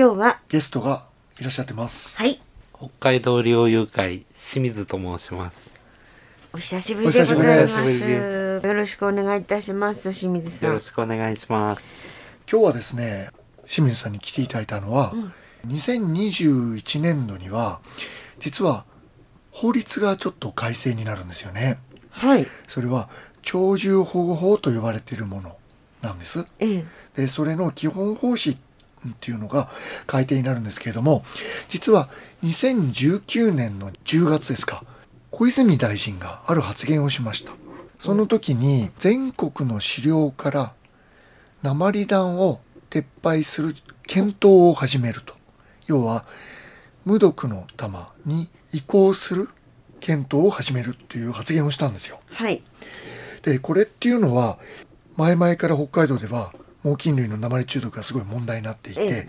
今日は、ゲストがいらっしゃってます。はい、北海道猟友会清水と申します。お久しぶりでございま。お久しぶりですよろしくお願いいたします、清水さんよろ。しくお願いします。今日はですね、清水さんに来ていただいたのは、2021年度には、実は法律がちょっと改正になるんですよね。はい。それは鳥獣保護法と呼ばれているものなんです。ええ。で、それの基本方針っていうのが改定になるんですけれども、実は2019年の10月ですか、小泉大臣がある発言をしました。その時に全国の狩猟から鉛弾を撤廃する検討を始めると。要は、無毒の弾に移行する検討を始めるという発言をしたんですよ。はい。でこれっていうのは前々から北海道では猛禽類の鉛中毒がすごい問題になっていて、ええ。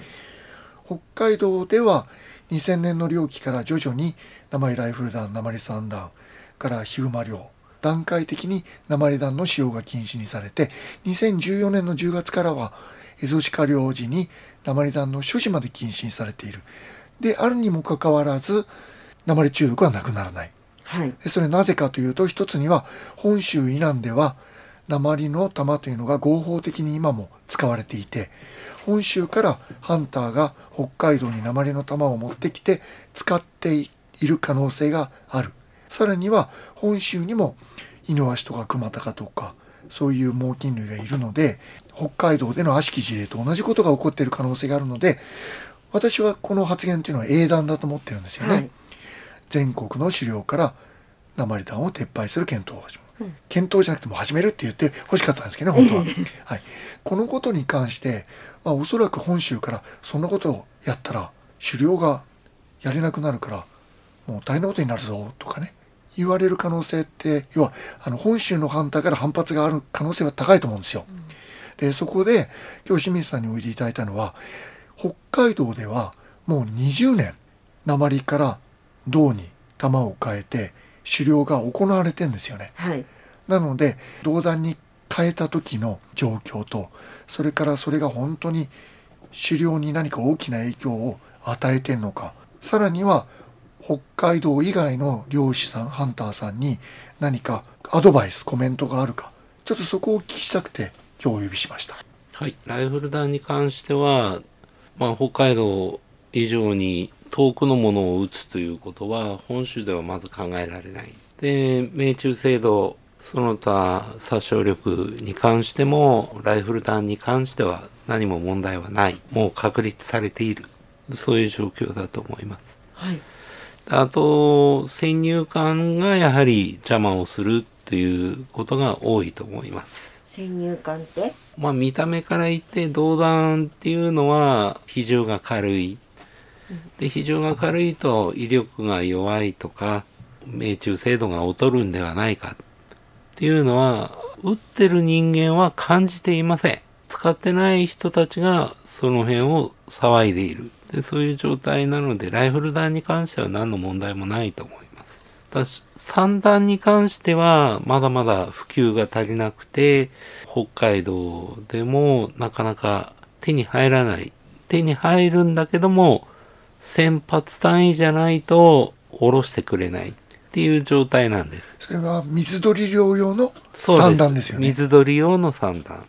北海道では2000年の猟期から徐々に鉛ライフル弾鉛散弾からヒグマ猟段階的に鉛弾の使用が禁止にされて2014年の10月からはエゾシカ猟時に鉛弾の所持まで禁止にされている。であるにもかかわらず鉛中毒はなくならない。はい。でそれなぜかというと一つには本州以南では鉛の弾というのが合法的に今も使われていて本州からハンターが北海道に鉛の弾を持ってきて使っている可能性がある。さらには本州にもイヌワシとかクマタカとかそういう猛禽類がいるので北海道での悪しき事例と同じことが起こっている可能性があるので私はこの発言というのは英断だと思ってるんですよね。はい。全国の狩猟から鉛弾を撤廃する検討を始める、検討じゃなくても始めるって言って欲しかったんですけどね本当は、はい、このことに関して、まあ、おそらく本州からそんなことをやったら狩猟がやれなくなるからもう大変なことになるぞとかね言われる可能性って要はあの本州のハンターから反発がある可能性は高いと思うんですよ。でそこで今日清水さんにおいでいただいたのは北海道ではもう20年鉛から銅に弾を変えて狩猟が行われてんですよね。はい。なので銅弾に変えた時の状況とそれからそれが本当に狩猟に何か大きな影響を与えてんのかさらには北海道以外の漁師さんハンターさんに何かアドバイスコメントがあるかちょっとそこをお聞きしたくて今日お呼びしました。はい。ライフル弾に関しては、まあ、北海道以上に遠くのものを撃つということは、本州ではまず考えられない。で、命中精度、その他殺傷力に関しても、ライフル弾に関しては何も問題はない。もう確立されている。そういう状況だと思います。はい。あと、先入観がやはり邪魔をするということが多いと思います。先入観って？まあ見た目から言って銅弾っていうのは比重が軽い。で、比重が軽いと威力が弱いとか、命中精度が劣るんではないかっていうのは、撃ってる人間は感じていません。使ってない人たちがその辺を騒いでいる。で、そういう状態なので、ライフル弾に関しては何の問題もないと思います。ただし、散弾に関しては、まだまだ普及が足りなくて、北海道でもなかなか手に入らない。手に入るんだけども、先発単位じゃないと、下ろしてくれないていう状態なんです。それが水鳥猟用のそうですよね。水鳥用の散弾。